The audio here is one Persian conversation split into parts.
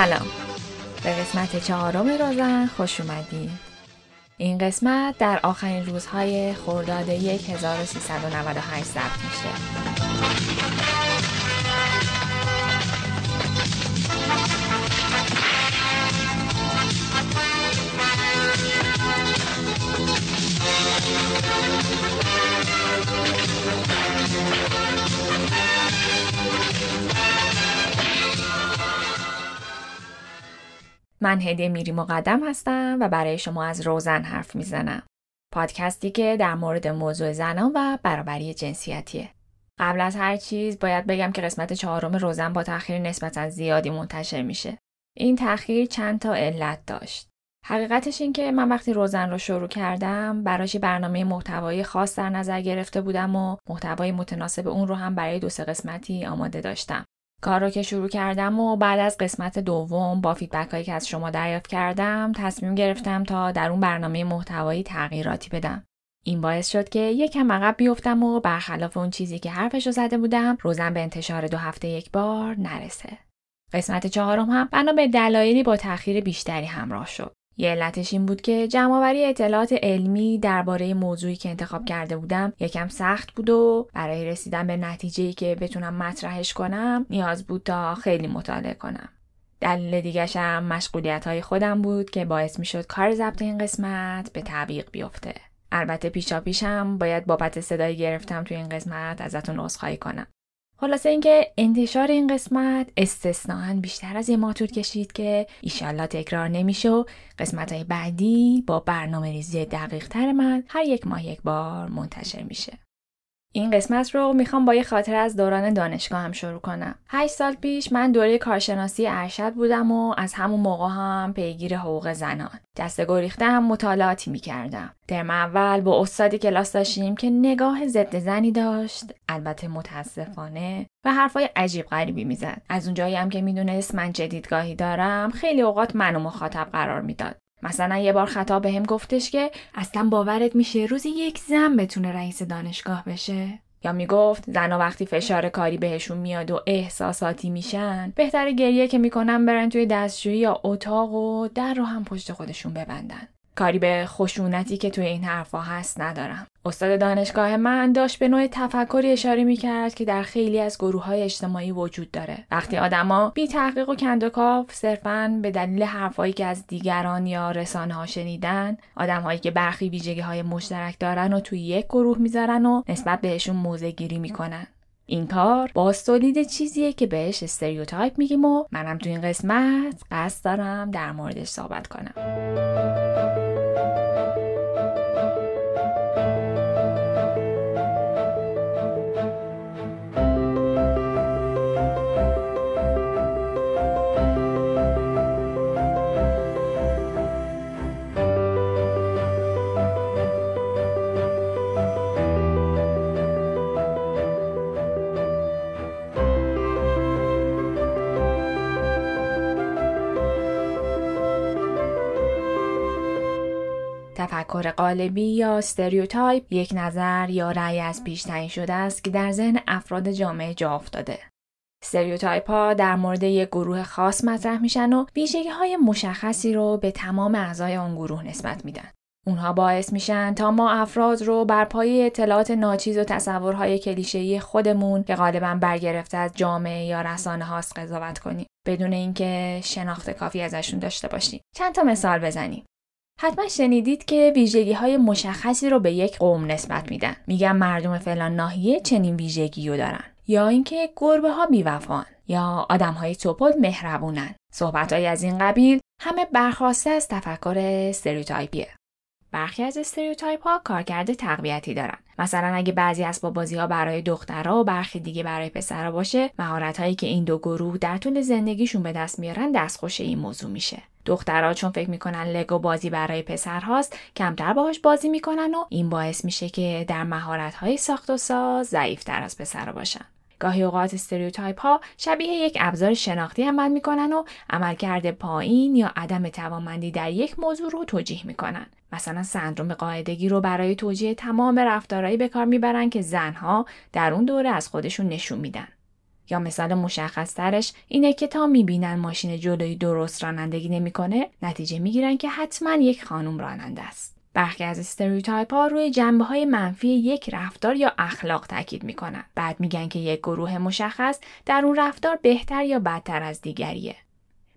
سلام. به قسمت چهارم روزن خوش اومدید این قسمت در آخرین روزهای خرداد 1398 ضبط میشه. من هدیه میری مقدم هستم و برای شما از روزن حرف می‌زنم. پادکستی که در مورد موضوع زنان و برابری جنسیتیه. قبل از هر چیز باید بگم که قسمت چهارم روزن با تاخیر نسبتا زیادی منتشر میشه. این تاخیر چند تا علت داشت. حقیقتش این که من وقتی روزن رو شروع کردم براش برنامه محتوایی خاص در نظر گرفته بودم و محتوای متناسب اون رو هم برای دو سه قسمتی آماده داشتم. کار رو که شروع کردم و بعد از قسمت دوم با فیدبک هایی که از شما دریافت کردم تصمیم گرفتم تا در اون برنامه محتوایی تغییراتی بدم. این باعث شد که یکم عقب بیفتم و برخلاف اون چیزی که حرفش رو زده بودم روزم به انتشار دو هفته یک بار نرسه. قسمت چهارم هم بنا به دلایلی با تاخیر بیشتری همراه شد. یه علتش این بود که جمعآوری اطلاعات علمی درباره موضوعی که انتخاب کرده بودم یکم سخت بود و برای رسیدن به نتیجه‌ای که بتونم مطرحش کنم نیاز بود تا خیلی مطالعه کنم. دلیل دیگهشم مشغولیت های خودم بود که باعث می شد کار ضبط این قسمت به تعویق بیفته. البته پیشا پیشم باید بابت صدایی گرفتم توی این قسمت ازتون عذرخواهی کنم. خلاصه اینکه انتشار این قسمت استثناا بیشتر از یه ماه طول کشید که ایشالله تکرار نمیشه و قسمت های بعدی با برنامه ریزی دقیق تر من هر یک ماه یک بار منتشر میشه. این قسمت رو می‌خوام با یه خاطر از دوران دانشگاه هم شروع کنم. هشت سال پیش من دوره کارشناسی ارشد بودم و از همون موقع هم پیگیر حقوق زنان. دست گریخته هم مطالعاتی می‌کردم. ترم اول با استادی کلاس داشتیم که نگاه ضد زنی داشت البته متاسفانه و حرفای عجیب غریبی می‌زد از اونجایی هم که می‌دونست من جدیدگاهی دارم خیلی اوقات منو مخاطب قرار می‌داد مثلا یه بار خطا به هم گفتش که اصلا باورت میشه روزی یک زن بتونه رئیس دانشگاه بشه؟ یا می‌گفت زنها وقتی فشار کاری بهشون میاد و احساساتی میشن بهتر گریه که می‌کنن برن توی دستشویی یا اتاق و در رو هم پشت خودشون ببندن. کاری به خشونتی که توی این حرفا هست ندارم. استاد دانشگاه من داشت به نوع تفکری اشاره می کرد که در خیلی از گروه های اجتماعی وجود داره. وقتی آدما بی تحقیق و کندوکاف صرفا به دلیل حرفایی که از دیگران یا رسانه ها شنیدن، آدمهایی که برخی ویژگی های مشترک دارن و توی یک گروه می‌ذارن و نسبت بهشون موزه گیری می‌کنن. این کار با تولید چیزیه که بهش استریوتایپ میگیم و منم تو این قسمت قصد دارم در موردش صحبت کنم. تفکر قالبی یا استریوتایپ یک نظر یا رأی از پیش تعیین شده است که در ذهن افراد جامعه جا افتاده. استریوتایپ ها در مورد یک گروه خاص مطرح میشن و ویژگی های مشخصی رو به تمام اعضای آن گروه نسبت میدن. اونها باعث میشن تا ما افراد رو بر پایه اطلاعات ناچیز و تصورهای کلیشه‌ای خودمون که غالبا برگرفته از جامعه یا رسانه هاست قضاوت کنیم بدون اینکه شناخت کافی ازشون داشته باشیم. چند تا مثال بزنیم. حتما شنیدید که ویژگی های مشخصی رو به یک قوم نسبت میدن. میگن مردم فلان ناحیه چنین ویژگی رو دارن. یا اینکه گربه ها بیوفان یا آدم های تپل مهربونن. صحبت های از این قبیل همه برخاسته از تفکر استریوتایپیه. برخی از استریوتایپ ها کارکرد تقویتی دارن. مثلا اگه بعضی اسباب بازی ها برای دخترها و برخی دیگه برای پسرها باشه، مهارت هایی که این دو گروه در طول زندگیشون به دست میارن دستخوش این موضوع میشه. دخترها چون فکر می‌کنن لگو بازی برای پسرهاست کمتر باهاش بازی می‌کنن و این باعث میشه که در مهارت های ساخت و ساز ضعیفتر از پسرها باشن. گاهی اوقات استریوتایپ ها شبیه یک ابزار شناختی عمل می‌کنن و عملکرد پایین یا عدم توانمندی در یک موضوع رو توجیه می‌کنن مثلا سندروم قاعدگی رو برای توجیه تمام رفتارهایی به کار می‌برن که زنها در اون دوره از خودشون نشون میدن یا مثال مشخص ترش اینه که تا می‌بینن ماشین جلوی درست رانندگی نمی‌کنه نتیجه می‌گیرن که حتما یک خانم راننده است. برخی از استریوتایپ ها روی جنبه های منفی یک رفتار یا اخلاق تاکید می‌کنن. بعد میگن که یک گروه مشخص در اون رفتار بهتر یا بدتر از دیگریه.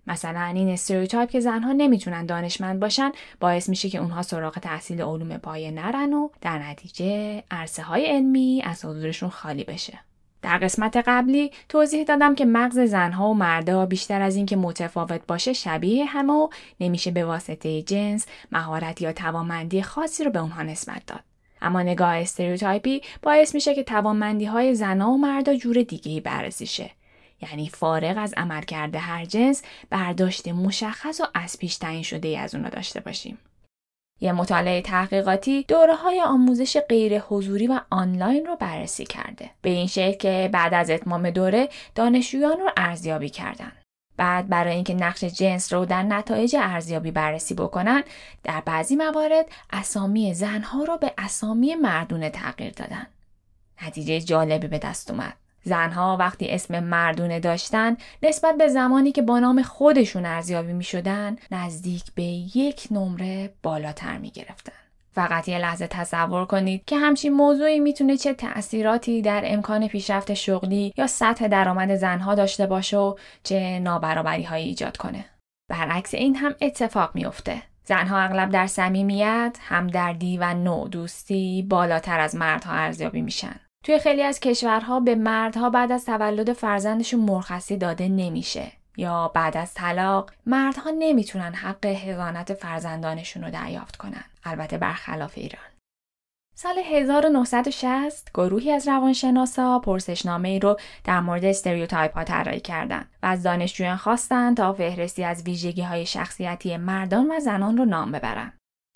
مثلا این استریوتایپ که زنها نمی‌تونن دانشمند باشن باعث میشه که اونها سراغ تحصیل علوم پایه نرن و در نتیجه عرصه های علمی از حضورشون خالی بشه. در قسمت قبلی توضیح دادم که مغز زنها و مردا بیشتر از اینکه متفاوت باشه شبیه همه و نمیشه به واسطه جنس مهارت یا توانمندی خاصی رو به اونها نسبت داد. اما نگاه استریوتایپی باعث میشه که توانمندی های زنها و مردا جور دیگه ای بررسی شه. یعنی فارغ از عملکرد هر جنس برداشت مشخص و از پیش تعیین شده ای از اونا داشته باشیم. یه مطالعه تحقیقاتی دوره های آموزش غیر حضوری و آنلاین رو بررسی کرده. به این شکل که بعد از اتمام دوره دانشجویان رو ارزیابی کردن. بعد برای اینکه نقش جنس رو در نتایج ارزیابی بررسی بکنن در بعضی موارد اسامی زنها رو به اسامی مردونه تغییر دادن. نتیجه جالبی به دست اومد. زنها وقتی اسم مردونه داشتن نسبت به زمانی که با نام خودشون ارزیابی می شدن نزدیک به یک نمره بالاتر می گرفتن. فقط یه لحظه تصور کنید که همچین موضوعی می‌تونه چه تأثیراتی در امکان پیشرفت شغلی یا سطح درآمد زنها داشته باشه و چه نابرابری هایی ایجاد کنه. برعکس این هم اتفاق میافته. زنها اغلب در صمیمیت، همدردی و نوع دوستی بالاتر از مردها ارزیابی میشن. توی خیلی از کشورها به مردها بعد از تولد فرزندشون مرخصی داده نمیشه یا بعد از طلاق مردها نمی‌تونن حق حضانت فرزندانشون رو دریافت کنن البته برخلاف ایران سال 1960 گروهی از روانشناسا پرسشنامه ای رو در مورد استریوتایپ ها طراحی کردند و از دانشجویان خواستند تا فهرستی از ویژگی های شخصیتی مردان و زنان رو نام ببرن.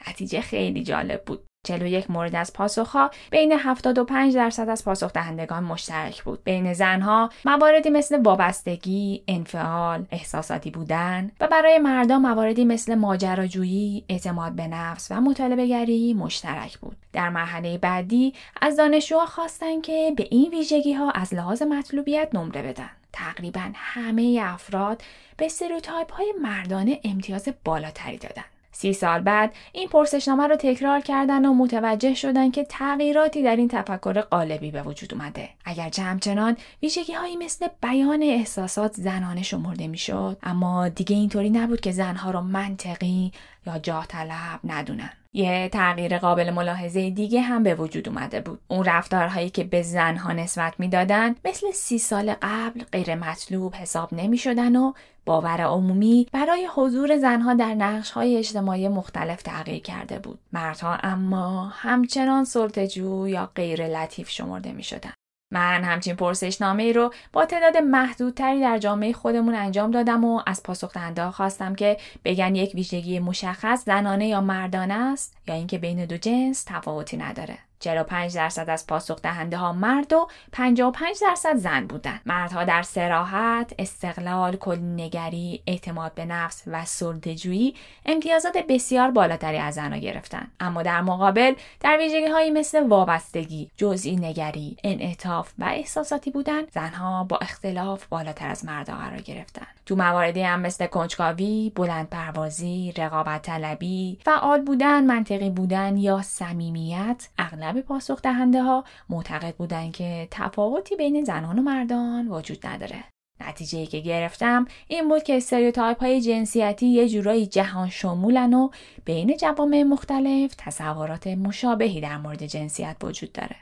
نتیجه خیلی جالب بود. 41 مورد از پاسخها بین 75 درصد از پاسخ دهندگان مشترک بود. بین زنها مواردی مثل وابستگی، انفعال، احساساتی بودن و برای مردان مواردی مثل ماجراجویی، اعتماد به نفس و مطالبه مشترک بود. در مرحله بعدی از دانشجوها خواستند که به این ویژگی ها از لحاظ مطلوبیت نمره بدن. تقریبا همه افراد به استریوتایپ های مردانه امتیاز بالاتری دادند. سی سال بعد این پرسشنامه رو تکرار کردن و متوجه شدن که تغییراتی در این تفکر قالبی به وجود اومده. اگرچه همچنان ویژگی هایی مثل بیان احساسات زنانه شمرده می‌شد اما دیگه اینطوری نبود که زنها رو منطقی یا جاه طلب ندونن. یه تغییر قابل ملاحظه دیگه هم به وجود اومده بود. اون رفتارهایی که به زنها نسبت می‌دادن مثل سی سال قبل غیر مطلوب حساب نمی شدن و باور عمومی برای حضور زنها در نقش های اجتماعی مختلف تغییر کرده بود. مردها اما همچنان سلطجو یا غیر لطیف شمرده می شدن. من همچین پرسشنامه ای رو با تعداد محدودتری در جامعه خودمون انجام دادم و از پاسخ دهنده خواستم که بگن یک ویژگی مشخص زنانه یا مردانه است یا اینکه بین دو جنس تفاوتی نداره. 45 درصد از پاسخ دهنده ها مرد و 55 درصد زن بودند. مردها در سراحت، استقلال، کلنگری، اعتماد به نفس و سلطه‌جویی امتیازات بسیار بالاتری از زنها گرفتند. اما در مقابل در ویژگی هایی مثل وابستگی، جزئی نگری، انعطاف و احساساتی بودن زنها با اختلاف بالاتر از مردها قرار گرفتند. تو مواردی هم مثل کنجکاوی، بلند پروازی، رقابت طلبی، فعال بودن، منطقی بودن یا صمیمیت اغلب پاسخ دهنده ها معتقد بودند که تفاوتی بین زنان و مردان وجود نداره. نتیجه که گرفتم این بود که استریوتایپ های جنسیتی یه جورایی جهان شمولن و بین جوامع مختلف تصورات مشابهی در مورد جنسیت وجود داره.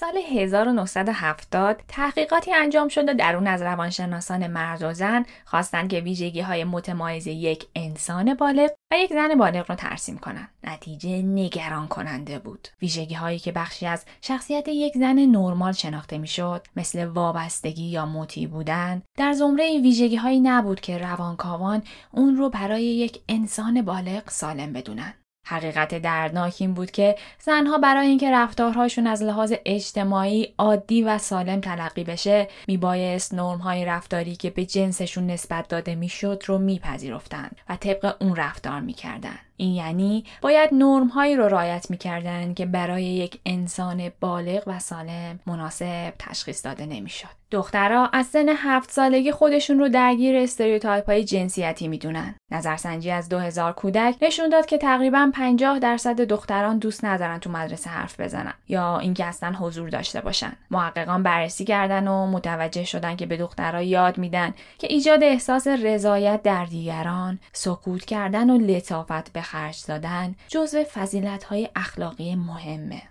سال 1970 تحقیقاتی انجام شد و در اون از روانشناسان مرد و زن خواستند که ویژگی های متمایز یک انسان بالغ و یک زن بالغ رو ترسیم کنند. نتیجه نگران کننده بود. ویژگی هایی که بخشی از شخصیت یک زن نرمال شناخته می‌شد مثل وابستگی یا مطیع بودن در زمره این ویژگی هایی نبود که روانکاوان اون رو برای یک انسان بالغ سالم بدونن. حقیقت دردناک این بود که زنها برای اینکه رفتارهاشون از لحاظ اجتماعی عادی و سالم تلقی بشه میبایست نرمهای رفتاری که به جنسشون نسبت داده می‌شد رو میپذیرفتند و طبق اون رفتار می‌کردن. این یعنی باید نرمهایی رو رعایت می‌کردن که برای یک انسان بالغ و سالم مناسب تشخیص داده نمی‌شد دخترها از سن هفت سالگی خودشون رو درگیر stereotype های جنسیتی می‌دونن. نظرسنجی از 2000 کودک نشون داد که تقریبا 50 درصد دختران دوست ندارن تو مدرسه حرف بزنن یا اینکه اصلا حضور داشته باشن. محققان بررسی کردن و متوجه شدن که به دخترها یاد میدن که ایجاد احساس رضایت در دیگران، سکوت کردن و لطافت به خرج دادن جزو فضیلت های اخلاقی مهمه.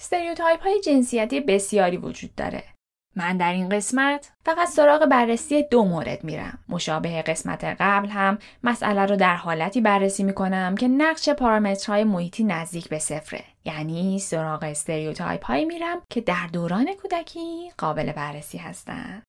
stereotype های جنسیتی بسیاری وجود داره. من در این قسمت فقط سراغ بررسی دو مورد میرم. مشابه قسمت قبل هم مسئله رو در حالتی بررسی می‌کنم که نقش پارامترهای محیطی نزدیک به صفره. یعنی سراغ stereotype هایی میرم که در دوران کودکی قابل بررسی هستند.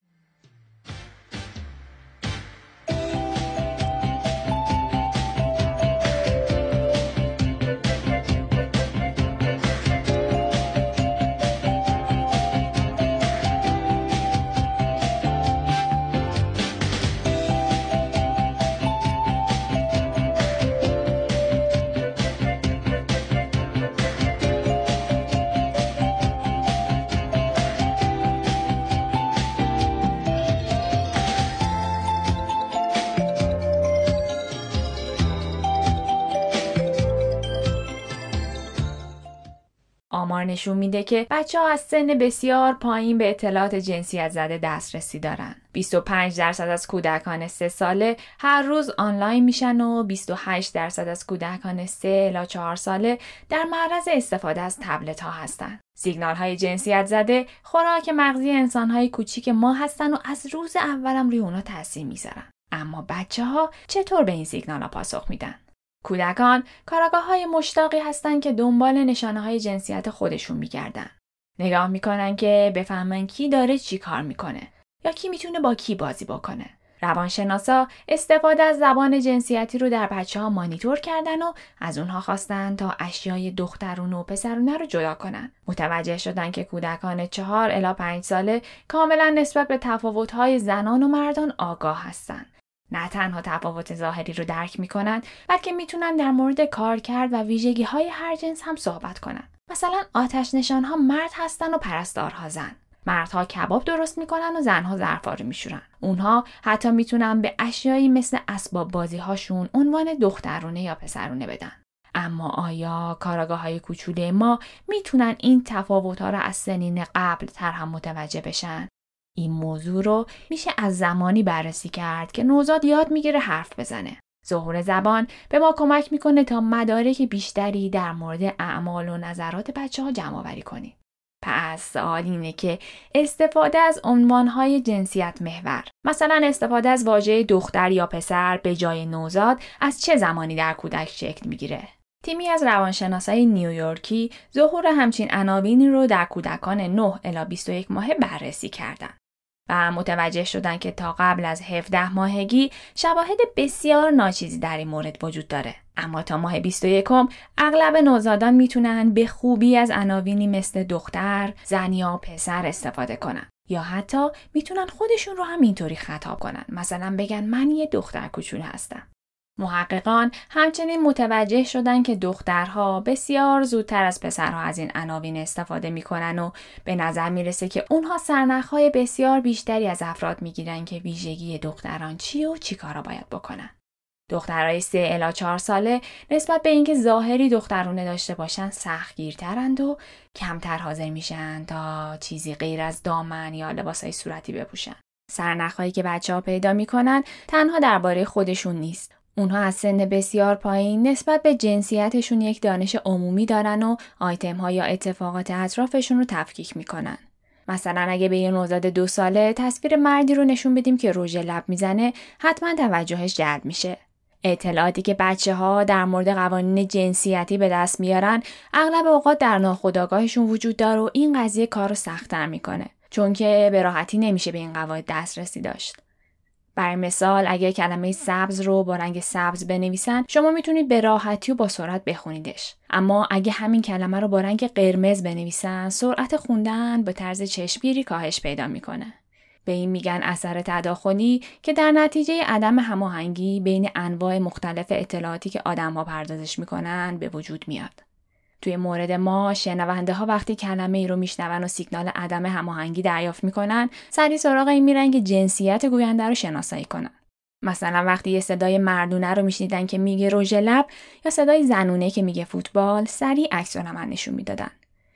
آمار نشون میده که بچه ها از سن بسیار پایین به اطلاعات جنسیت زده دسترسی دارن. 25 درصد از کودکان 3 ساله هر روز آنلاین میشن و 28 درصد از کودکان 3 الی 4 ساله در معرض استفاده از تبلت ها هستند. سیگنال های جنسیت زده خوراک مغزی انسان های کوچیک ما هستن و از روز اولم روی اونا تاثیر می‌ذارن. اما بچه ها چطور به این سیگنال ها پاسخ میدن؟ کودکان کاراگاه های مشتاقی هستند که دنبال نشانه های جنسیت خودشون میگردن. نگاه می‌کنن که بفهمن کی داره چی کار می‌کنه یا کی می‌تونه با کی بازی بکنه. روانشناسا استفاده از زبان جنسیتی رو در بچه ها مانیتور کردن و از اونها خواستن تا اشیای دخترونه و پسرونه رو جدا کنن. متوجه شدن که کودکان چهار الا پنج ساله کاملا نسبت به تفاوت‌های زنان و مردان آگاه هستند. نه تنها تفاوت ظاهری رو درک می‌کنن بلکه می‌تونن در مورد کارکرد و ویژگی های هر جنس هم صحبت کنن. مثلا آتش نشان ها مرد هستن و پرستارها زن. مردها کباب درست می‌کنن و زنها ظرفا میشورن. اونها حتی می‌تونن به اشیایی مثل اسباب بازی هاشون عنوان دخترونه یا پسرونه بدن. اما آیا کاراگاه های کوچوله ما می‌تونن این تفاوت ها را از سنین قبل تر هم متوجه بشن؟ این موضوع رو میشه از زمانی بررسی کرد که نوزاد یاد می‌گیره حرف بزنه. ظهور زبان به ما کمک می‌کنه تا مدارک بیشتری در مورد اعمال و نظرات بچه ها جمع آوری کنیم. پس سوال اینه که استفاده از عنوانهای جنسیت محور مثلا استفاده از واژه دختر یا پسر به جای نوزاد از چه زمانی در کودک شکل می‌گیره تیمی از روانشناسای نیویورکی ظهور همچین عناوینی رو در کودکان 9 الی 21 ماه بررسی کردند. و متوجه شدن که تا قبل از 17 ماهگی شواهد بسیار ناچیزی در این مورد وجود داره. اما تا ماه 21 اغلب نوزادان می‌تونن به خوبی از عناوینی مثل دختر، زن یا پسر استفاده کنن. یا حتی می‌تونن خودشون رو هم اینطوری خطاب کنن. مثلا بگن من یه دختر کوچولو هستم. محققان همچنین متوجه شدن که دخترها بسیار زودتر از پسرها از این عناوین استفاده می‌کنن و به نظر می‌رسه که اونها سرنخهای بسیار بیشتری از افراد می‌گیرن که ویژگی دختران چی و چی کارا باید بکنن. دخترهای سه الا چهار ساله نسبت به اینکه ظاهری دخترونه داشته باشن سختگیرترند و کمتر حاضر میشن تا چیزی غیر از دامن یا لباسهای صورتی بپوشن. سرنخهایی که بچه ها پیدا می‌کنن تنها درباره خودشون نیست اونها از سن بسیار پایین نسبت به جنسیتشون یک دانش عمومی دارن و آیتم ها یا اتفاقات اطرافشون رو تفکیک می‌کنن. مثلا اگه به یه نوزاد دو ساله تصویر مردی رو نشون بدیم که روژه لب می‌زنه حتما توجهش جلب میشه. اطلاعاتی که بچه ها در مورد قوانین جنسیتی به دست میارن اغلب اوقات در ناخودآگاهشون وجود داره و این قضیه کار رو سختتر می‌کنه چون که به راحتی نمیشه به این قواعد دسترسی داشت. برای مثال اگر کلمه سبز رو با رنگ سبز بنویسن شما می‌تونید به راحتی و با سرعت بخونیدش. اما اگه همین کلمه رو با رنگ قرمز بنویسن سرعت خوندن به طرز چشمگیری کاهش پیدا می‌کنه. به این میگن اثر تداخلی که در نتیجه عدم هماهنگی بین انواع مختلف اطلاعاتی که آدمها پردازش می‌کنن به وجود میاد. توی مورد ما شنونده ها وقتی کلمه ای رو میشنون و سیگنال عدم هماهنگی دریافت می‌کنن سری سراغ این میرن که جنسیت گوینده رو شناسایی کنن. مثلا وقتی یه صدای مردونه رو میشنیدن که میگه رژ لب یا صدای زنونه که میگه فوتبال سریع عکس نشون می‌دادن.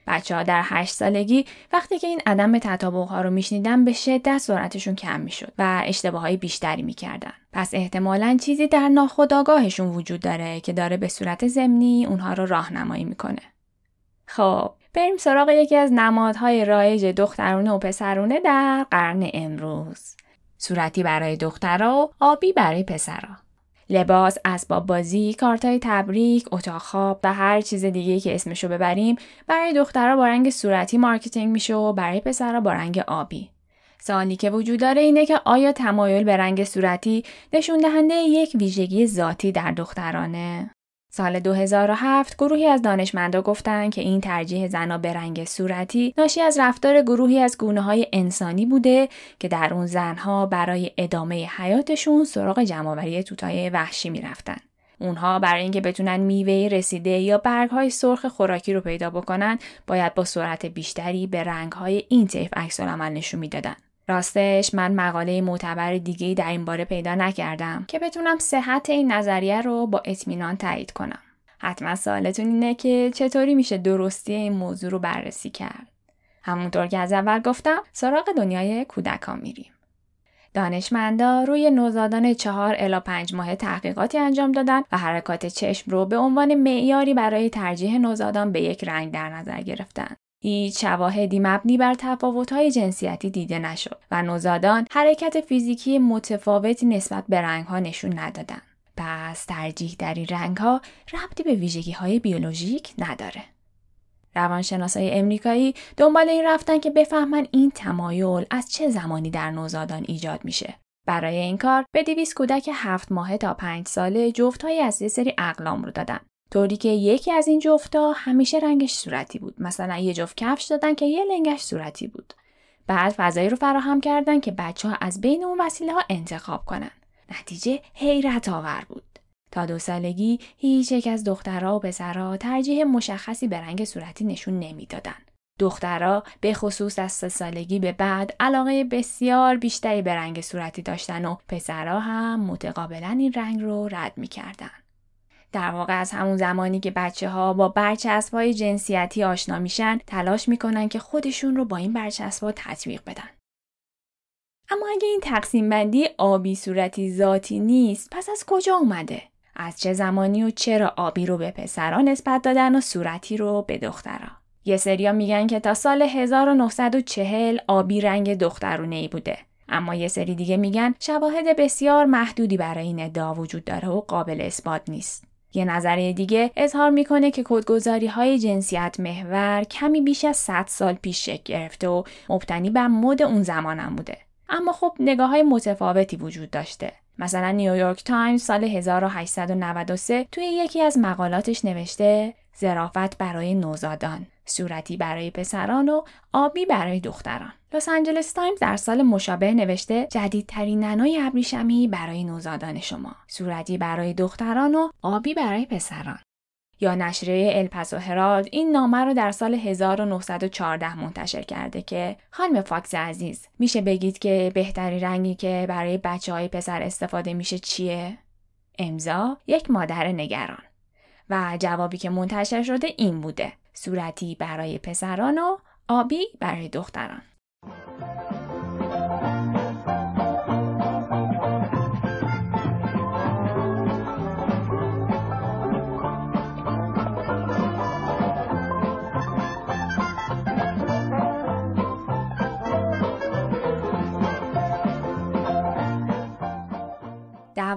بچه ها در هشت سالگی وقتی که این عدم تطابق ها رو میشنیدن به شدت سرعتشون کم می‌شد و اشتباه های بیشتری می‌کردن. پس احتمالا چیزی در ناخودآگاهشون وجود داره که داره به صورت ضمنی اونها رو راهنمایی می‌کنه. خب بریم سراغ یکی از نمادهای رایج دخترونه و پسرونه در قرن امروز. صورتی برای دخترها و آبی برای پسرها. لباس، اسباب بازی، کارتای تبریک، اتاق خواب و هر چیز دیگه که اسمشو ببریم برای دخترها با رنگ صورتی marketing میشه و برای پسرها با رنگ آبی. سوالی که وجود داره اینه که آیا تمایل به رنگ صورتی نشون دهنده یک ویژگی ذاتی در دخترانه؟ سال 2007 گروهی از دانشمندا گفتند که این ترجیح زنا به رنگ صورتی ناشی از رفتار گروهی از گونه های انسانی بوده که در اون زنها برای ادامه حیاتشون سراغ جمعآوری توتای وحشی می‌رفتن. اونها برای اینکه بتونن میوه رسیده یا برگ های سرخ خوراکی رو پیدا بکنن باید با سرعت بیشتری به رنگ های این طیف عکس نشون می‌دادن. راستش من مقاله معتبر دیگه در این باره پیدا نکردم که بتونم صحت این نظریه رو با اطمینان تایید کنم. حتما سوالتون اینه که چطوری میشه درستی این موضوع رو بررسی کرد. همونطور که از اول گفتم سراغ دنیای کودکان میریم. دانشمندا روی نوزادان چهار الا پنج ماه تحقیقاتی انجام دادن و حرکات چشم رو به عنوان معیاری برای ترجیح نوزادان به یک رنگ در نظر گرفتن. هیچ شواهدی مبنی بر تفاوت‌های جنسیتی دیده نشد و نوزادان حرکت فیزیکی متفاوتی نسبت به رنگها نشون ندادند. پس ترجیح در این رنگها ربطی به ویژگی های بیولوژیک نداره. روانشناسای امریکایی دنبال این رفتن که بفهمن این تمایل از چه زمانی در نوزادان ایجاد میشه. برای این کار به دیویس کودک هفت ماهه تا پنج ساله جفتهایی از یه سری اقلام رو دادن طوری که یکی از این جفتا همیشه رنگش صورتی بود. مثلا یه جفت کفش دادن که یه لنگش صورتی بود. بعد فضایی رو فراهم کردن که بچه ها از بین اون وسیله ها انتخاب کنن. نتیجه حیرت آور بود. تا دو سالگی هیچ یک از دخترها و پسرها ترجیح مشخصی به رنگ صورتی نشون نمی‌دادن. دخترها به خصوص از سه سالگی به بعد علاقه بسیار بیشتری به رنگ صورتی داشتن و پسرها هم متقابلا این رنگ رو رد می‌کردن. در واقع از همون زمانی که بچه ها با برچسب های جنسیتی آشنا میشن تلاش می‌کنن که خودشون رو با این برچسب ها تطبیق بدن. اما اگه این تقسیم بندی آبی صورتی ذاتی نیست پس از کجا اومده؟ از چه زمانی و چرا آبی رو به پسران نسبت دادن و صورتی رو به دخترها؟ یه سریا میگن که تا سال 1940 آبی رنگ دخترونه ای بوده. اما یه سری دیگه میگن شواهد بسیار محدودی برای این ادعا وجود داره و قابل اثبات نیست. یه نظریه دیگه اظهار می‌کنه که کدگذاری های جنسیت محور کمی بیش از 100 سال پیش شکل گرفته و مبتنی بر مد اون زمانم بوده. اما خب نگاه های متفاوتی وجود داشته. مثلا نیویورک تایمز سال 1893 توی یکی از مقالاتش نوشته ظرافت برای نوزادان صورتی برای پسران و آبی برای دختران. لس آنجلس تایمز در سال مشابه نوشته جدیدترین ننوهای ابریشمی برای نوزادان شما، صورتی برای دختران و آبی برای پسران. یا نشریه الپاسو هرالد این نامه رو در سال 1914 منتشر کرده که خانم فاکس عزیز میشه بگید که بهترین رنگی که برای بچه های پسر استفاده میشه چیه؟ امضا یک مادر نگران و جوابی که منتشر شده این بوده صورتی برای پسران و آبی برای دختران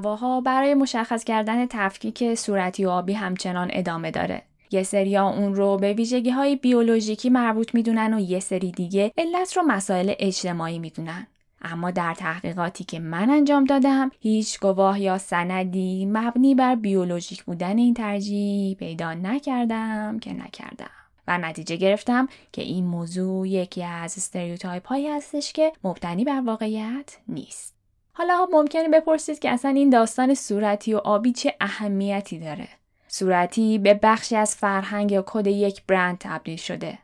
دعواها برای مشخص کردن تفکیک صورتی و آبی همچنان ادامه داره. یه سریا اون رو به ویژگی های بیولوژیکی مربوط می‌دونن و یه سری دیگه علت رو مسائل اجتماعی می‌دونن. اما در تحقیقاتی که من انجام دادم هیچ گواه یا سندی مبنی بر بیولوژیک بودن این ترجیح پیدا نکردم که نکردم. و نتیجه گرفتم که این موضوع یکی از استریوتایپ هایی هستش که مبتنی بر واقعیت نیست. حالا ممکنه بپرسید که اصلا این داستان صورتی و آبی چه اهمیتی داره صورتی به بخشی از فرهنگ یا کد یک برند تبدیل شده.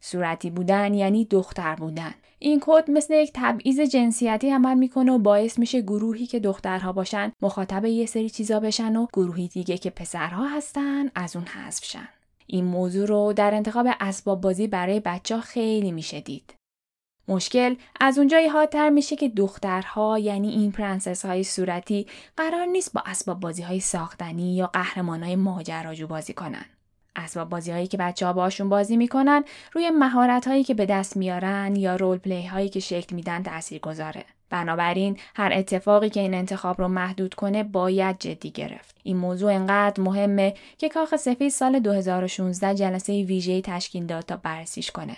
صورتی بودن یعنی دختر بودن. این کد مثل یک تبعیض جنسیتی عمل می‌کنه و باعث میشه گروهی که دخترها باشن مخاطب یه سری چیزا بشن و گروهی دیگه که پسرها هستن از اون حذف شن. این موضوع رو در انتخاب اسباب بازی برای بچه ها خیلی میشه دید. مشکل از اونجایی حادتر میشه که دخترها یعنی این پرنسس های صورتی قرار نیست با اسباب بازی های ساختنی یا قهرمان های ماجراجو بازی کنن. اسباب بازی هایی که بچه ها باشون بازی می‌کنن روی مهارت هایی که به دست میارن یا role play هایی که شکل میدن تاثیر گذاره. بنابراین هر اتفاقی که این انتخاب رو محدود کنه باید جدی گرفت. این موضوع انقدر مهمه که کاخ سفید سال 2016 جلسه ویژه‌ای تشکیل داد تا بررسیش کنه.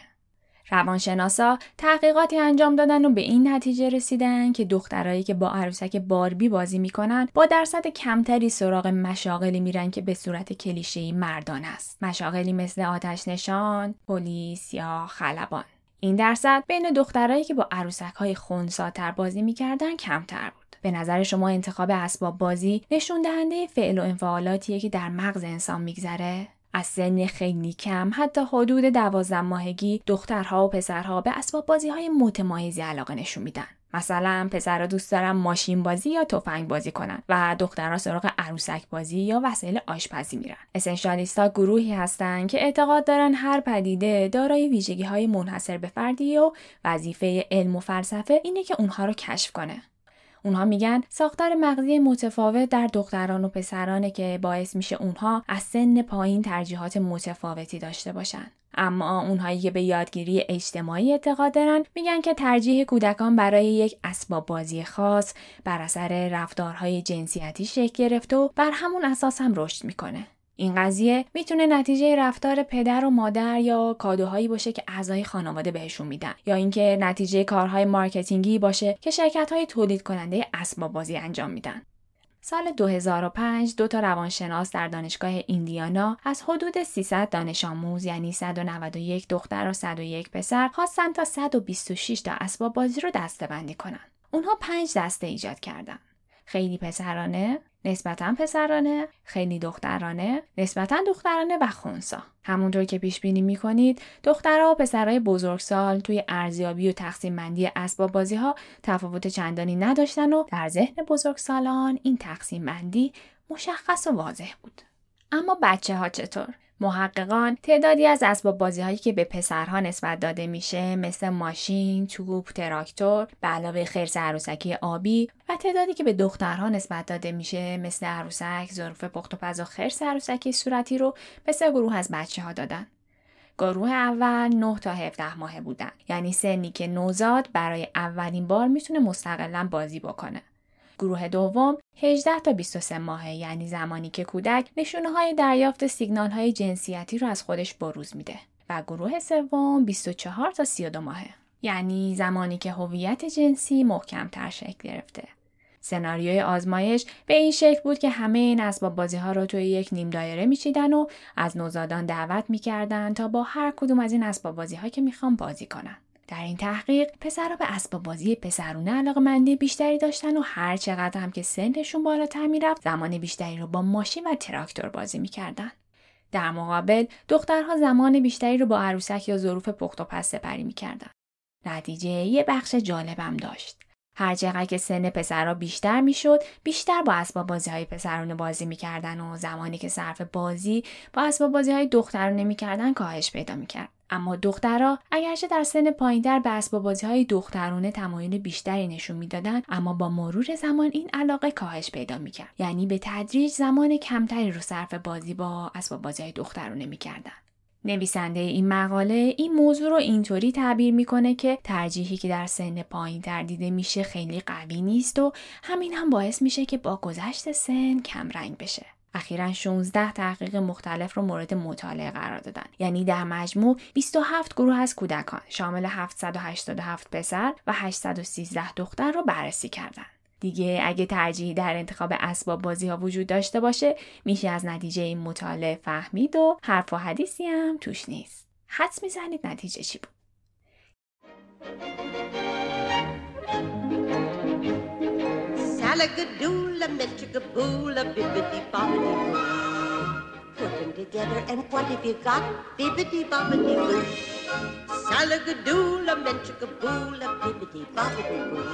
روانشناسا تحقیقاتی انجام دادن و به این نتیجه رسیدن که دخترایی که با عروسک باربی بازی می‌کنن با درصد کمتری سراغ مشاغلی میرن که به صورت کلیشه‌ای مردان است. مشاغلی مثل آتش نشان، پلیس یا خلبان. این درصد بین دخترایی که با عروسک های خونساتر بازی می‌کردن کمتر بود. به نظر شما انتخاب اسباب بازی نشون دهنده فعل و انفعالاتیه که در مغز انسان میگذره؟ از سن خیلی کم حتی حدود دوازده ماهگی دخترها و پسرها به اسباب بازی های متمایزی علاقه نشون میدن. مثلا پسرها دوست دارن ماشین بازی یا تفنگ بازی کنن و دخترها سراغ عروسک بازی یا وسایل آشپزی میرن. اسنشالیستا گروهی هستند که اعتقاد دارن هر پدیده دارای ویژگی های منحصر به فردی و وظیفه علم و فلسفه اینه که اونها رو کشف کنه. اونها میگن ساختار مغزی متفاوت در دختران و پسرانه که باعث میشه اونها از سن پایین ترجیحات متفاوتی داشته باشن. اما اونهایی که به یادگیری اجتماعی اعتقاد دارن میگن که ترجیح کودکان برای یک اسباب بازی خاص بر اثر رفتارهای جنسیتی شکل گرفته و بر همون اساس هم رشد می‌کنه. این قضیه می‌تونه نتیجه رفتار پدر و مادر یا کادوهایی باشه که اعضای خانواده بهشون میدن یا اینکه نتیجه کارهای marketing ی باشه که شرکت های تولید کننده اسباب بازی انجام میدن. سال 2005 دو تا روانشناس در دانشگاه ایندیانا از حدود 300 دانش آموز یعنی 191 دختر و 101 پسر خواستن تا 126 تا اسباب بازی رو دسته کنن. اونها پنج دسته ایجاد کردن. خیلی پسرانه، نسبتا پسرانه، خیلی دخترانه، نسبتا دخترانه و خونسا. همونطور که پیش بینی می‌کنید دخترها و پسرهای بزرگسال توی ارزیابی و تقسیم بندی اسباب بازی ها تفاوت چندانی نداشتن و در ذهن بزرگسالان این تقسیم بندی مشخص و واضح بود. اما بچه ها چطور؟ محققان تعدادی از اسباب بازی هایی که به پسرها نسبت داده میشه مثل ماشین، توپ، تراکتور، به علاوه خرس عروسکی آبی و تعدادی که به دخترها نسبت داده میشه مثل عروسک، ظروف پخت و پز و خرس عروسکی صورتی رو به سه گروه از بچه ها دادن. گروه اول 9 تا 17 ماهه بودن یعنی سنی که نوزاد برای اولین بار می‌تونه مستقلا بازی بکنه. گروه دوم 18 تا 23 ماهه یعنی زمانی که کودک نشونه های دریافت سیگنال های جنسیتی رو از خودش بروز میده و گروه سوم 24 تا 32 ماهه یعنی زمانی که هویت جنسی محکم تر شکل گرفته. سناریوی آزمایش به این شکل بود که همه این اسباب بازی ها رو توی یک نیم دایره میچیدن و از نوزادان دعوت می‌کردن تا با هر کدوم از این اسباب بازی ها که می‌خوان بازی کنن. در این تحقیق پسرها به اسباب بازی پسرونه علاقه مندی بیشتری داشتن و هر چقدر هم که سنشون بالاتر می‌رفت زمان بیشتری رو با ماشین و تراکتور بازی می‌کردن. در مقابل دخترها زمان بیشتری رو با عروسک یا ظروف پخت و پس سپری می‌کردن. نتیجه یه بخش جالبم داشت. هر چقدر که سن پسرها بیشتر می‌شد بیشتر با اسباب بازی های پسرونه بازی می‌کردن و زمانی که صرف بازی با اسباب بازی های دخترونه می‌کردن کاهش پیدا می‌کرد اما دخترها اگرچه در سن پایینتر به اسباب بازی های دخترونه تمایل بیشتری نشون می‌دادند اما با مرور زمان این علاقه کاهش پیدا می‌کرد یعنی به تدریج زمان کمتری رو صرف بازی با اسباب بازی های دخترونه می‌کردن نویسنده این مقاله این موضوع رو اینطوری تعبیر می‌کنه که ترجیحی که در سن پایین تر دیده میشه خیلی قوی نیست و همین هم باعث میشه که با گذشت سن کم رنگ بشه. اخیرا 16 تحقیق مختلف رو مورد مطالعه قرار دادن یعنی در مجموع 27 گروه از کودکان شامل 787 پسر و 813 دختر رو بررسی کردند. دیگه اگه ترجیحی در انتخاب اسباب بازی ها وجود داشته باشه میشه از نتیجه این مطالعه فهمید و حرف و حدیثی هم توش نیست. حدس می‌زنید نتیجه چی بود؟ Salagadoola, metrigaboula, bibbidi bobbidi together. And what have you got? Bibbidi bobbidi boo. Salagadoola, menchikaboola, bibbidi bobbidi boo.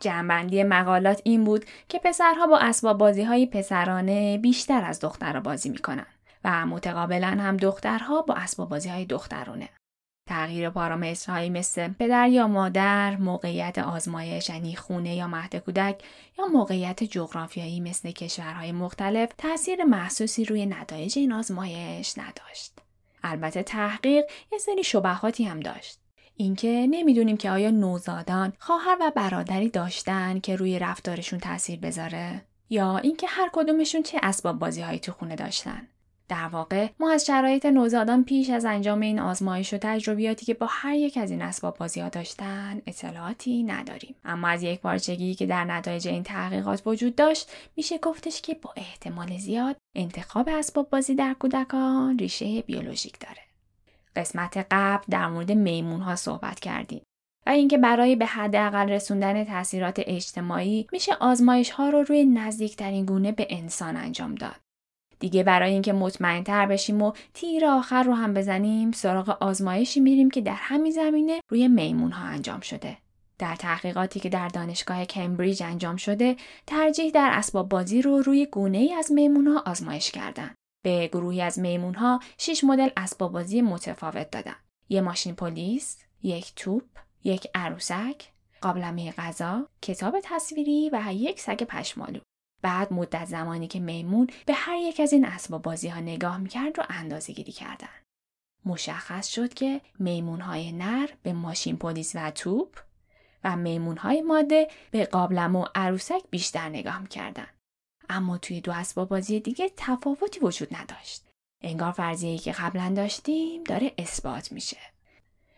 جنبندی مقالات این بود که پسرها با اسباب بازی های پسرانه بیشتر از دخترها بازی می‌کنن و متقابلا هم دخترها با اسباب بازی های دخترونه. تغییر پارامترهایی مثل پدر یا مادر، موقعیت آزمایش یعنی خونه یا مهد کودک یا موقعیت جغرافیایی مثل کشورهای مختلف تاثیر محسوسی روی نتایج این آزمایش نداشت. البته تحقیق یه سری شبهاتی هم داشت. اینکه نمی‌دونیم که آیا نوزادان خواهر و برادری داشتن که روی رفتارشون تاثیر بذاره یا اینکه هر کدومشون چه اسباب بازی هایی تو خونه داشتن. در واقع ما از شرایط نوزادان پیش از انجام این آزمایش و تجربیاتی که با هر یک از این اسباب بازی ها داشتن اطلاعاتی نداریم اما از یک پارچگی که در نتایج این تحقیقات وجود داشت میشه گفتش که با احتمال زیاد انتخاب اسباب بازی در کودکان ریشه بیولوژیک داره قسمت قبل در مورد میمون ها صحبت کردیم و اینکه برای به حداقل رسوندن تاثیرات اجتماعی میشه آزمایش ها رو روی نزدیکترین گونه به انسان انجام داد. دیگه برای اینکه مطمئن تر بشیم و تیر آخر رو هم بزنیم سراغ آزمایشی میریم که در همین زمینه روی میمون ها انجام شده. در تحقیقاتی که در دانشگاه کمبریج انجام شده ترجیح در اسباب بازی رو روی گونه ای از میمون ها آزمایش کردن. به گروهی از میمون ها شش مدل اسباب بازی متفاوت دادن. یه ماشین پلیس، یک توپ، یک عروسک، قابلمه غذا، کتاب تصویری و یک سگ پشمالو. بعد مدت زمانی که میمون به هر یک از این اسباب بازی ها نگاه می‌کرد رو اندازه گیری کردن. مشخص شد که میمون های نر به ماشین پلیس و توپ و میمون های ماده به قابلم و عروسک بیشتر نگاه می‌کردن. اما توی دو اسباب بازی دیگه تفاوتی وجود نداشت. انگار فرضیه‌ای که قبلا داشتیم داره اثبات میشه.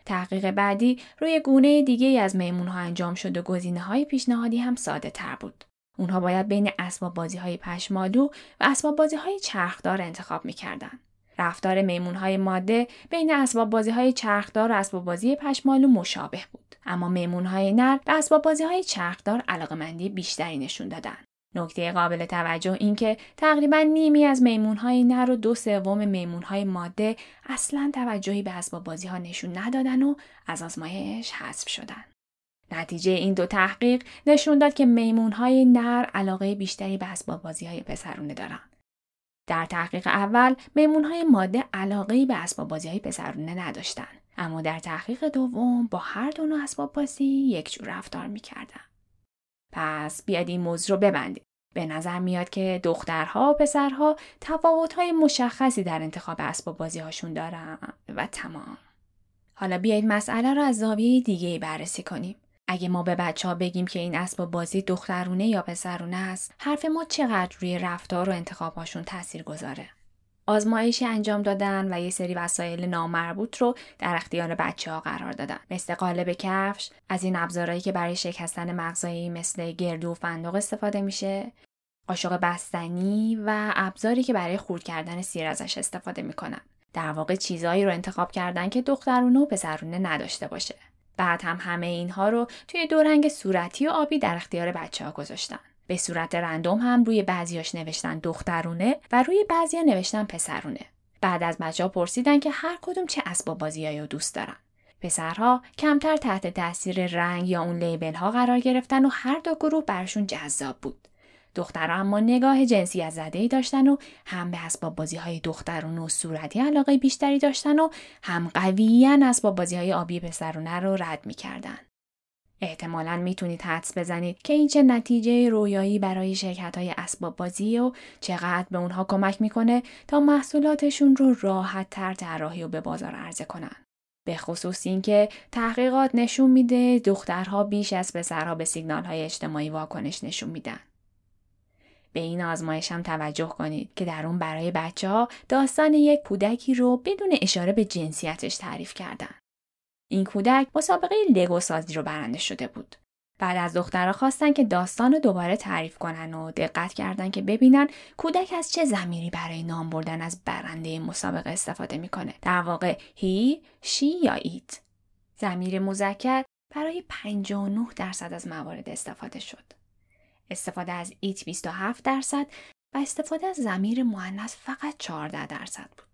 تحقیق بعدی روی گونه دیگه از میمون ها انجام شد و گزینه های پیشنهادی هم ساده تر بود. اونها باید بین اسباب بازی های پشمالو و اسباب بازی های چرخدار انتخاب می‌کردن. رفتار میمون های ماده بین اسباب بازی های چرخدار و اسباب بازی پشمالو مشابه بود. اما میمون های نر به اسباب بازی های چرخدار علاقمندی بیشتری نشون دادن. نکته قابل توجه این که تقریبا نیمی از میمون های نر و دو سوم میمون های ماده اصلا توجهی به اسباب بازی ها نشون ندادن و از آزمایش حذف شدن. نتیجه این دو تحقیق نشون داد که میمون های نر علاقه بیشتری به اسباب بازی های پسرونه دارن. در تحقیق اول میمون های ماده علاقه به اسباب بازی های پسرونه نداشتن. اما در تحقیق دوم با هر دو نوع اسباب بازی یک جور رفتار می‌کردن. پس بیاد این موضوع رو ببندیم. به نظر میاد که دخترها و پسرها تفاوت‌های مشخصی در انتخاب اسباب بازی هاشون دارن و تمام. حالا بیایید مسئله رو از زاویه دیگه بررسی کنیم. اگه ما به بچه ها بگیم که این اسباب بازی دخترونه یا پسرونه است، حرف ما چقدر روی رفتار و انتخابهاشون تاثیر گذاره؟ آزمایشی انجام دادن و یه سری وسایل نامربوط رو در اختیار بچه ها قرار دادن. مثل قالب کفش از این ابزارهایی که برای شکستن مغزایی مثل گردو و فندق استفاده میشه. قاشق بستنی و ابزاری که برای خورد کردن سیر ازش استفاده می‌کنن. در واقع چیزهایی رو انتخاب کردن که دخترونه و پسرونه نداشته باشه. بعد هم همه اینها رو توی دو رنگ صورتی و آبی در اختیار بچه ها گذاشتن به صورت رندوم هم روی بعضیاش نوشتن دخترونه و روی بعضیا نوشتن پسرونه. بعد از بچه ها پرسیدن که هر کدوم چه اسباب بازیایی رو دوست دارن. پسرها کمتر تحت تاثیر رنگ یا اون لیبل ها قرار گرفتن و هر دو گروه برشون جذاب بود. دخترها اما نگاه جنسی از زده ای داشتن و هم به اسباب بازی های دخترون و صورتی علاقه بیشتری داشتن و هم قویا اسباب بازی های آبی پسرونه رو رد می‌کردن. احتمالا می‌تونید حدس بزنید که این چه نتیجه رویایی برای شرکت های اسباب بازی و چقدر به اونها کمک می‌کنه تا محصولاتشون رو راحت تر طراحی و به بازار عرضه کنن. به خصوص اینکه تحقیقات نشون میده دخترها بیش از پسرها به سیگنال های اجتماعی واکنش نشون میدن. به این آزمایش هم توجه کنید که در اون برای بچه ها داستان یک کودکی رو بدون اشاره به جنسیتش تعریف کردن. این کودک مسابقه لگو سازی رو برنده شده بود. بعد از دخترها خواستن که داستان رو دوباره تعریف کنن و دقت کردن که ببینن کودک از چه زمیری برای نام بردن از برنده مسابقه استفاده می‌کنه. در واقع هی، شی یا ایت. زمیر مذکر برای 59 درصد از موارد استفاده شد. استفاده از ایت 27 درصد و استفاده از زمیر مؤنث فقط 14 درصد بود.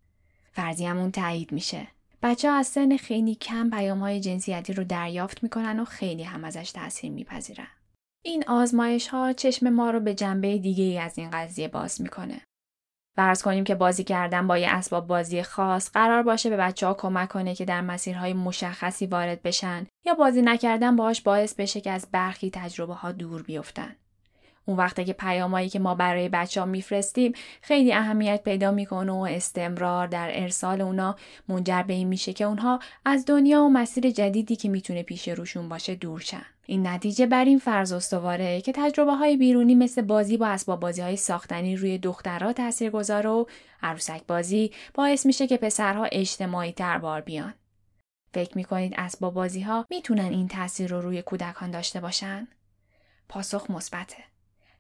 فرضیمون تایید میشه. بچه از سن خیلی کم پیام های جنسیتی رو دریافت می‌کنن و خیلی هم ازش تاثیر میپذیرن. این آزمایش ها چشم ما رو به جنبه دیگه ای از این قضیه باز می‌کنه. فرض کنیم که بازی کردن با یه اسباب بازی خاص قرار باشه به بچه ها کمک کنه که در مسیرهای مشخصی وارد بشن یا بازی نکردن باهاش باعث بشه که از برخی تجربه ها دور بیفتن. اون وقته که پیامایی که ما برای بچه ها میفرستیم خیلی اهمیت پیدا می‌کنه و استمرار در ارسال اونا منجر به این میشه که اونها از دنیا و مسیر جدیدی که می‌تونه پیش روشون باشه دور شن. این نتیجه بر این فرض استواره که تجربه های بیرونی مثل بازی با اسباب بازی های ساختنی روی دخترها تاثیر گذار و عروسک بازی باعث میشه که پسرها اجتماعی تر بار بیان. فکر می‌کنید اسباب بازی ها می‌تونن این تاثیر رو روی کودکان داشته باشن؟ پاسخ مثبته.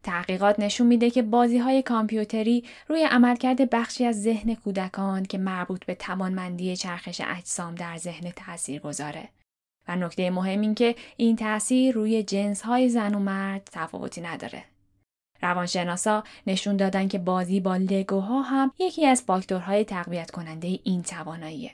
تحقیقات نشون میده که بازی های کامپیوتری روی عملکرد بخشی از ذهن کودکان که مربوط به توانمندی چرخش اجسام در ذهن تاثیر گذاره. و نکته مهم این که این تاثیر روی جنس های زن و مرد تفاوتی نداره. روانشناسا نشون دادن که بازی با لگوها هم یکی از فاکتورهای تقویت کننده این تواناییه.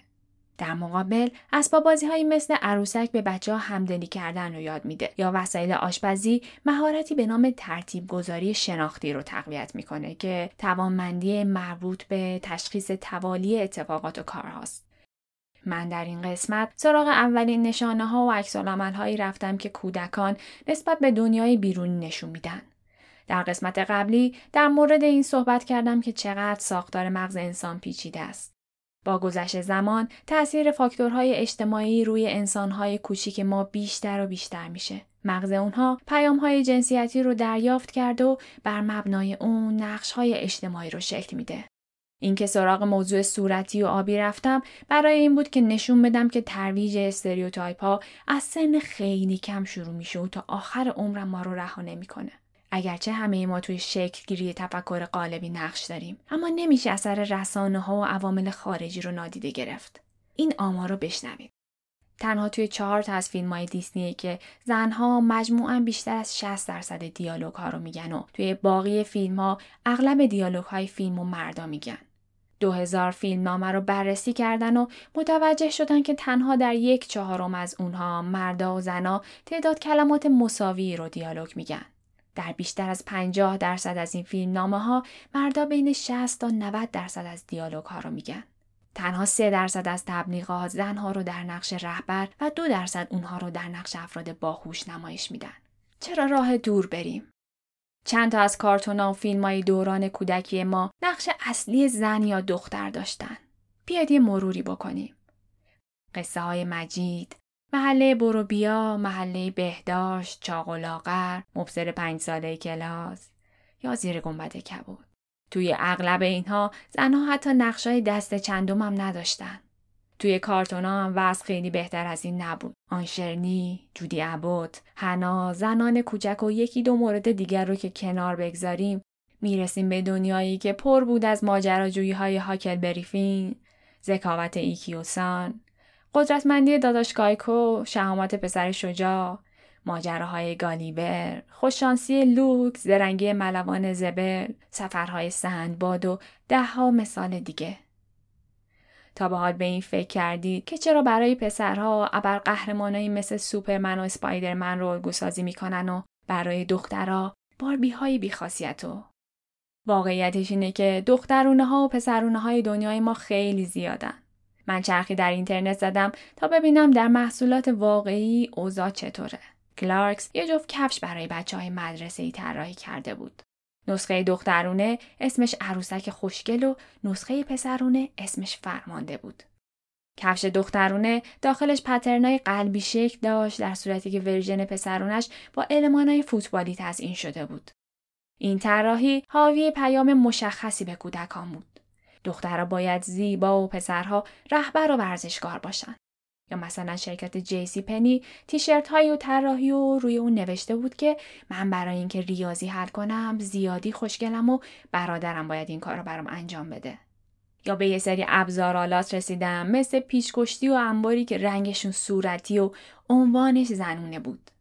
در مقابل اسباب بازی های مثل عروسک به بچه ها همدلی کردن رو یاد میده یا وسایل آشپزی مهارتی به نام ترتیب گذاری شناختی رو تقویت می‌کنه که توانمندی مربوط به تشخیص توالی اتفاقات و کارهاست. من در این قسمت سراغ اولین نشانه ها و عکس هایی رفتم که کودکان نسبت به دنیای بیرونی نشون میدن. در قسمت قبلی در مورد این صحبت کردم که چقدر ساختار مغز انسان پیچیده است. با گذشت زمان تأثیر فاکتورهای اجتماعی روی انسانهای کوچیک ما بیشتر و بیشتر میشه. مغز اونها پیامهای جنسیتی رو دریافت کرد و بر مبنای اون نقشهای اجتماعی رو شکل میده. اینکه سراغ موضوع صورتی و آبی رفتم برای این بود که نشون بدم که ترویج stereotype ها از سن خیلی کم شروع میشه و تا آخر عمرم ما رو رها نمی‌کنه. اگرچه همه ما توی شکل گیری تفکر قالبی نقش داریم اما نمیشه اثر رسانه ها و عوامل خارجی رو نادیده گرفت. این آمار رو بشنوید. تنها توی چهار تا از فیلم های دیسنیه که زنها مجموعا بیشتر از 60 درصد دیالوگ ها رو میگن و توی باقی فیلم ها اغلب دیالوگ های فیلم و مردا میگن. دو هزار فیلم نامه رو بررسی کردن و متوجه شدن که تنها در یک چهارم از اونها مردا و زنا تعداد کلمات مساوی رو دیالوگ میگن. در بیشتر از 50 درصد از این فیلم نامه ها مردا بین 60 تا 90 درصد از دیالوگ ها رو میگن. تنها 3 درصد از تبلیغات زنها رو در نقش رهبر و 2 درصد اونها رو در نقش افراد باهوش نمایش میدن. چرا راه دور بریم؟ چند تا از کارتونا و فیلم های دوران کودکی ما نقش اصلی زن یا دختر داشتن. بیاید یه مروری بکنیم. قصه های مجید، محله بروبیا، محله بهداشت، چاق و لاغر، مبصر پنج ساله کلاس یا زیر گنبد کبود. توی اغلب اینها زنها حتی نقشای دست چندم هم نداشتن. توی کارتونا هم وضع خیلی بهتر از این نبود. آنشرنی، جودی عبود، هنا، زنان کوچک و یکی دو مورد دیگر رو که کنار بگذاریم می‌رسیم به دنیایی که پر بود از ماجراجویی های هاکل بریفین، ذکاوت ایکیوسان، قدرتمندی داداش گایکو، شهامت پسر شجاع، ماجراهای گالیبر، خوششانسی لوک، زرنگی ملوان زبر، سفرهای سندباد و دهها مثال دیگه. تا به حال به این فکر کردید که چرا برای پسرها ابر قهرمانایی مثل سوپرمن و اسپایدرمن رول گوسازی می‌کنن و برای دخترها باربی های بیخاصیت و واقعیتش اینه که دخترونه ها و پسرونه های دنیای ما خیلی زیادن. من چرخی در اینترنت زدم تا ببینم در محصولات واقعی اوضاع چطوره. کلارکس یه جفت کفش برای بچه های مدرسه ای طراحی کرده بود. نسخه دخترونه اسمش عروسک خوشگل و نسخه پسرونه اسمش فرمانده بود. کفش دخترونه داخلش pattern ای قلبی شکل داشت در صورتی که version پسرونش با المانای فوتبالی تزئین شده بود. این طراحی حاوی پیام مشخصی به کودکان بود. دخترها باید زیبا و پسرها رهبر و ورزشکار باشن. یا مثلا شرکت جیسی پنی تیشرت های و طراحی و روی اون نوشته بود که من برای اینکه ریاضی حل کنم زیادی خوشگلم و برادرم باید این کار رو برام انجام بده. یا به یه سری ابزارالات رسیدم مثل پیشکشتی و انباری که رنگشون صورتی و عنوانش زنونه بود.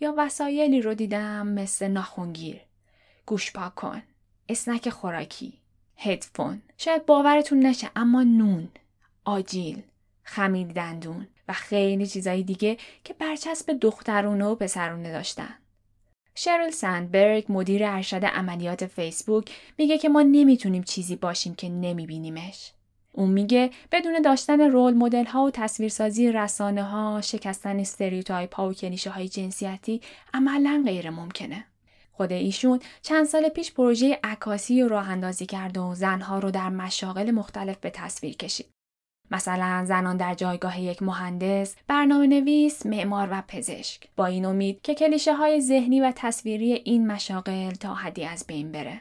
یا وسایلی رو دیدم مثل ناخونگیر. گوش پاک کن. اسنک خوراکی هدفون شاید باورتون نشه اما نون آجیل خمیر دندون و خیلی چیزای دیگه که برچسب دخترونه و پسرونه داشتن شریل سندبرگ مدیر ارشد عملیات فیسبوک میگه که ما نمی‌تونیم چیزی باشیم که نمیبینیمش. اون میگه بدون داشتن role model ها و تصویرسازی رسانه ها شکستن stereotype ها و کلیشه های جنسیتی عملا غیر ممکنه. خود ایشون چند سال پیش پروژه عکاسی رو راه اندازی کرد و زنها رو در مشاغل مختلف به تصویر کشید. مثلا زنان در جایگاه یک مهندس، برنامه نویس، معمار و پزشک با این امید که کلیشه های ذهنی و تصویری این مشاغل تا حدی از بین بره.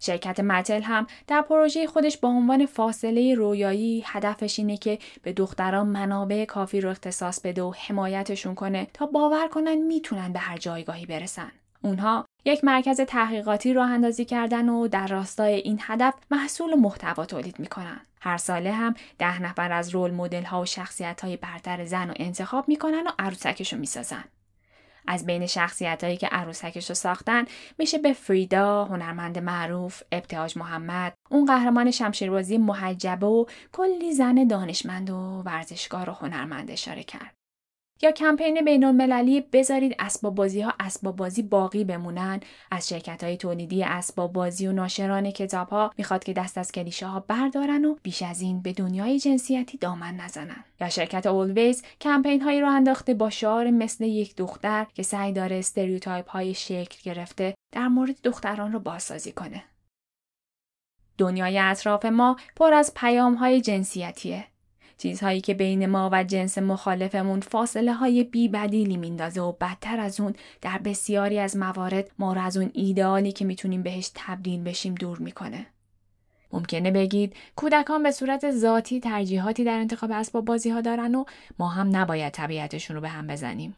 شرکت متل هم در پروژه خودش با عنوان فاصله رویایی هدفش اینه که به دختران منابع کافی رو اختصاص بده و حمایتشون کنه تا باور کنن می‌تونن به هر جایگاهی برسن. اونها یک مرکز تحقیقاتی راه اندازی کردن و در راستای این هدف محصول و محتوا تولید می‌کنن. هر ساله هم ده نفر از رول مدل ها و شخصیت های برتر زن رو انتخاب می‌کنن و عروسکش رو می‌سازن. از بین شخصیت هایی که عروسکش رو ساختن میشه به فریدا، هنرمند معروف، ابتهاج محمد، اون قهرمان شمشیربازی محجبه و کلی زن دانشمند و ورزشکار و هنرمند اشاره کرد. یا کمپین بین المللی بذارید اسباب بازی ها اسباب بازی باقی بمونن. از شرکت های تولیدی اسباب بازی و ناشران کتاب ها می‌خواد که دست از کلیشه ها بردارن و بیش از این به دنیای جنسیتی دامن نزنن. یا شرکت Always کمپین هایی رو انداخته با شعار مثل یک دختر که سعی داره stereotype های شکل گرفته در مورد دختران رو بازسازی کنه. دنیای اطراف ما پر از پیام های جنسیتیه. چیزهایی که بین ما و جنس مخالفمون فاصله های بی بدیلی میندازه و بدتر از اون در بسیاری از موارد ما رو از اون ایدئالی که می‌تونیم بهش تبدیل بشیم دور می‌کنه. ممکنه بگید کودکان به صورت ذاتی ترجیحاتی در انتخاب اسباب بازی ها دارن و ما هم نباید طبیعتشون رو به هم بزنیم.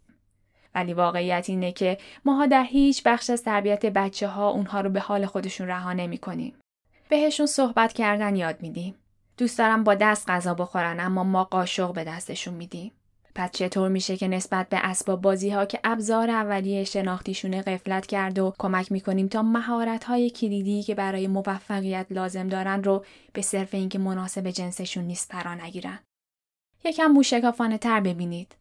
ولی واقعیت اینه که ماها در هیچ بخش از تربیت بچه ها اونها رو به حال خودشون رها نمی کنیم. بهشون صحبت کردن یاد میدیم. دوست دارم با دست غذا بخورن اما ما قاشق به دستشون میدیم. پس چطور میشه که نسبت به اسباب بازی ها که ابزار اولیه شناختیشونه قفلت کرد و کمک می‌کنیم تا مهارت های کلیدی که برای موفقیت لازم دارن رو به صرف اینکه مناسب جنسشون نیست فرا نگیرن. یکم موشکافانه تر ببینید.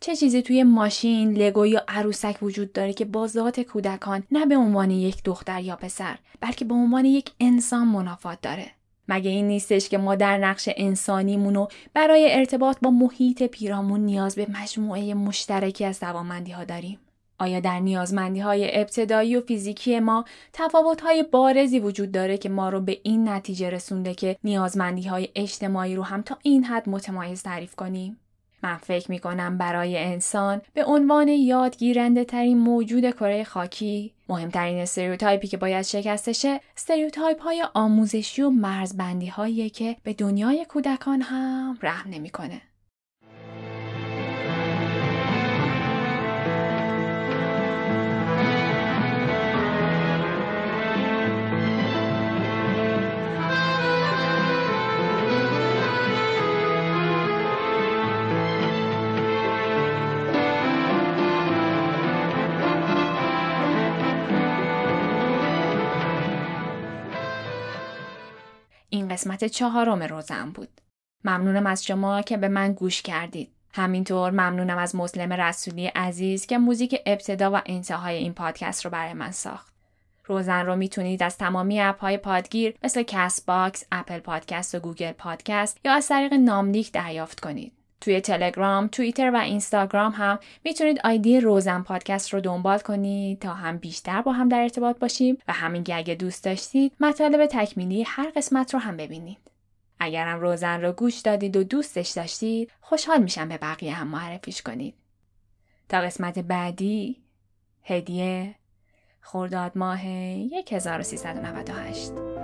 چه چیزی توی ماشین، لگو یا عروسک وجود داره که با ذات کودکان نه به عنوان یک دختر یا پسر بلکه به عنوان یک انسان منافات داره. مگه این نیستش که ما در نقش انسانیمون و برای ارتباط با محیط پیرامون نیاز به مجموعه مشترکی از توانمندی ها داریم؟ آیا در نیازمندی های ابتدایی و فیزیکی ما تفاوت های بارزی وجود داره که ما رو به این نتیجه رسونده که نیازمندی های اجتماعی رو هم تا این حد متمایز تعریف کنیم؟ من فکر می کنم برای انسان به عنوان یادگیرنده ترین موجود کره خاکی مهمترین stereotype ی که باید شکسته شه stereotype های آموزشی و مرزبندی هایی که به دنیای کودکان هم رحم نمی‌کنه. قسمت چهارم روزن بود. ممنونم از شما که به من گوش کردید. همینطور ممنونم از مسلم رسولی عزیز که موزیک ابتدا و انتهای این پادکست رو برای من ساخت. روزن رو می‌تونید از تمامی اپ های پادگیر مثل Castbox، Apple Podcast و Google Podcast یا از طریق ناملیک دریافت کنید. توی تلگرام، توییتر و اینستاگرام هم می‌تونید آیدی روزن پادکست رو دنبال کنید تا هم بیشتر با هم در ارتباط باشیم و هم اینکه اگه دوست داشتید مطالب تکمیلی هر قسمت رو هم ببینید. اگرم روزن رو گوش دادید و دوستش داشتید خوشحال میشم به بقیه هم معرفیش کنید. تا قسمت بعدی هدیه خرداد ماه 1398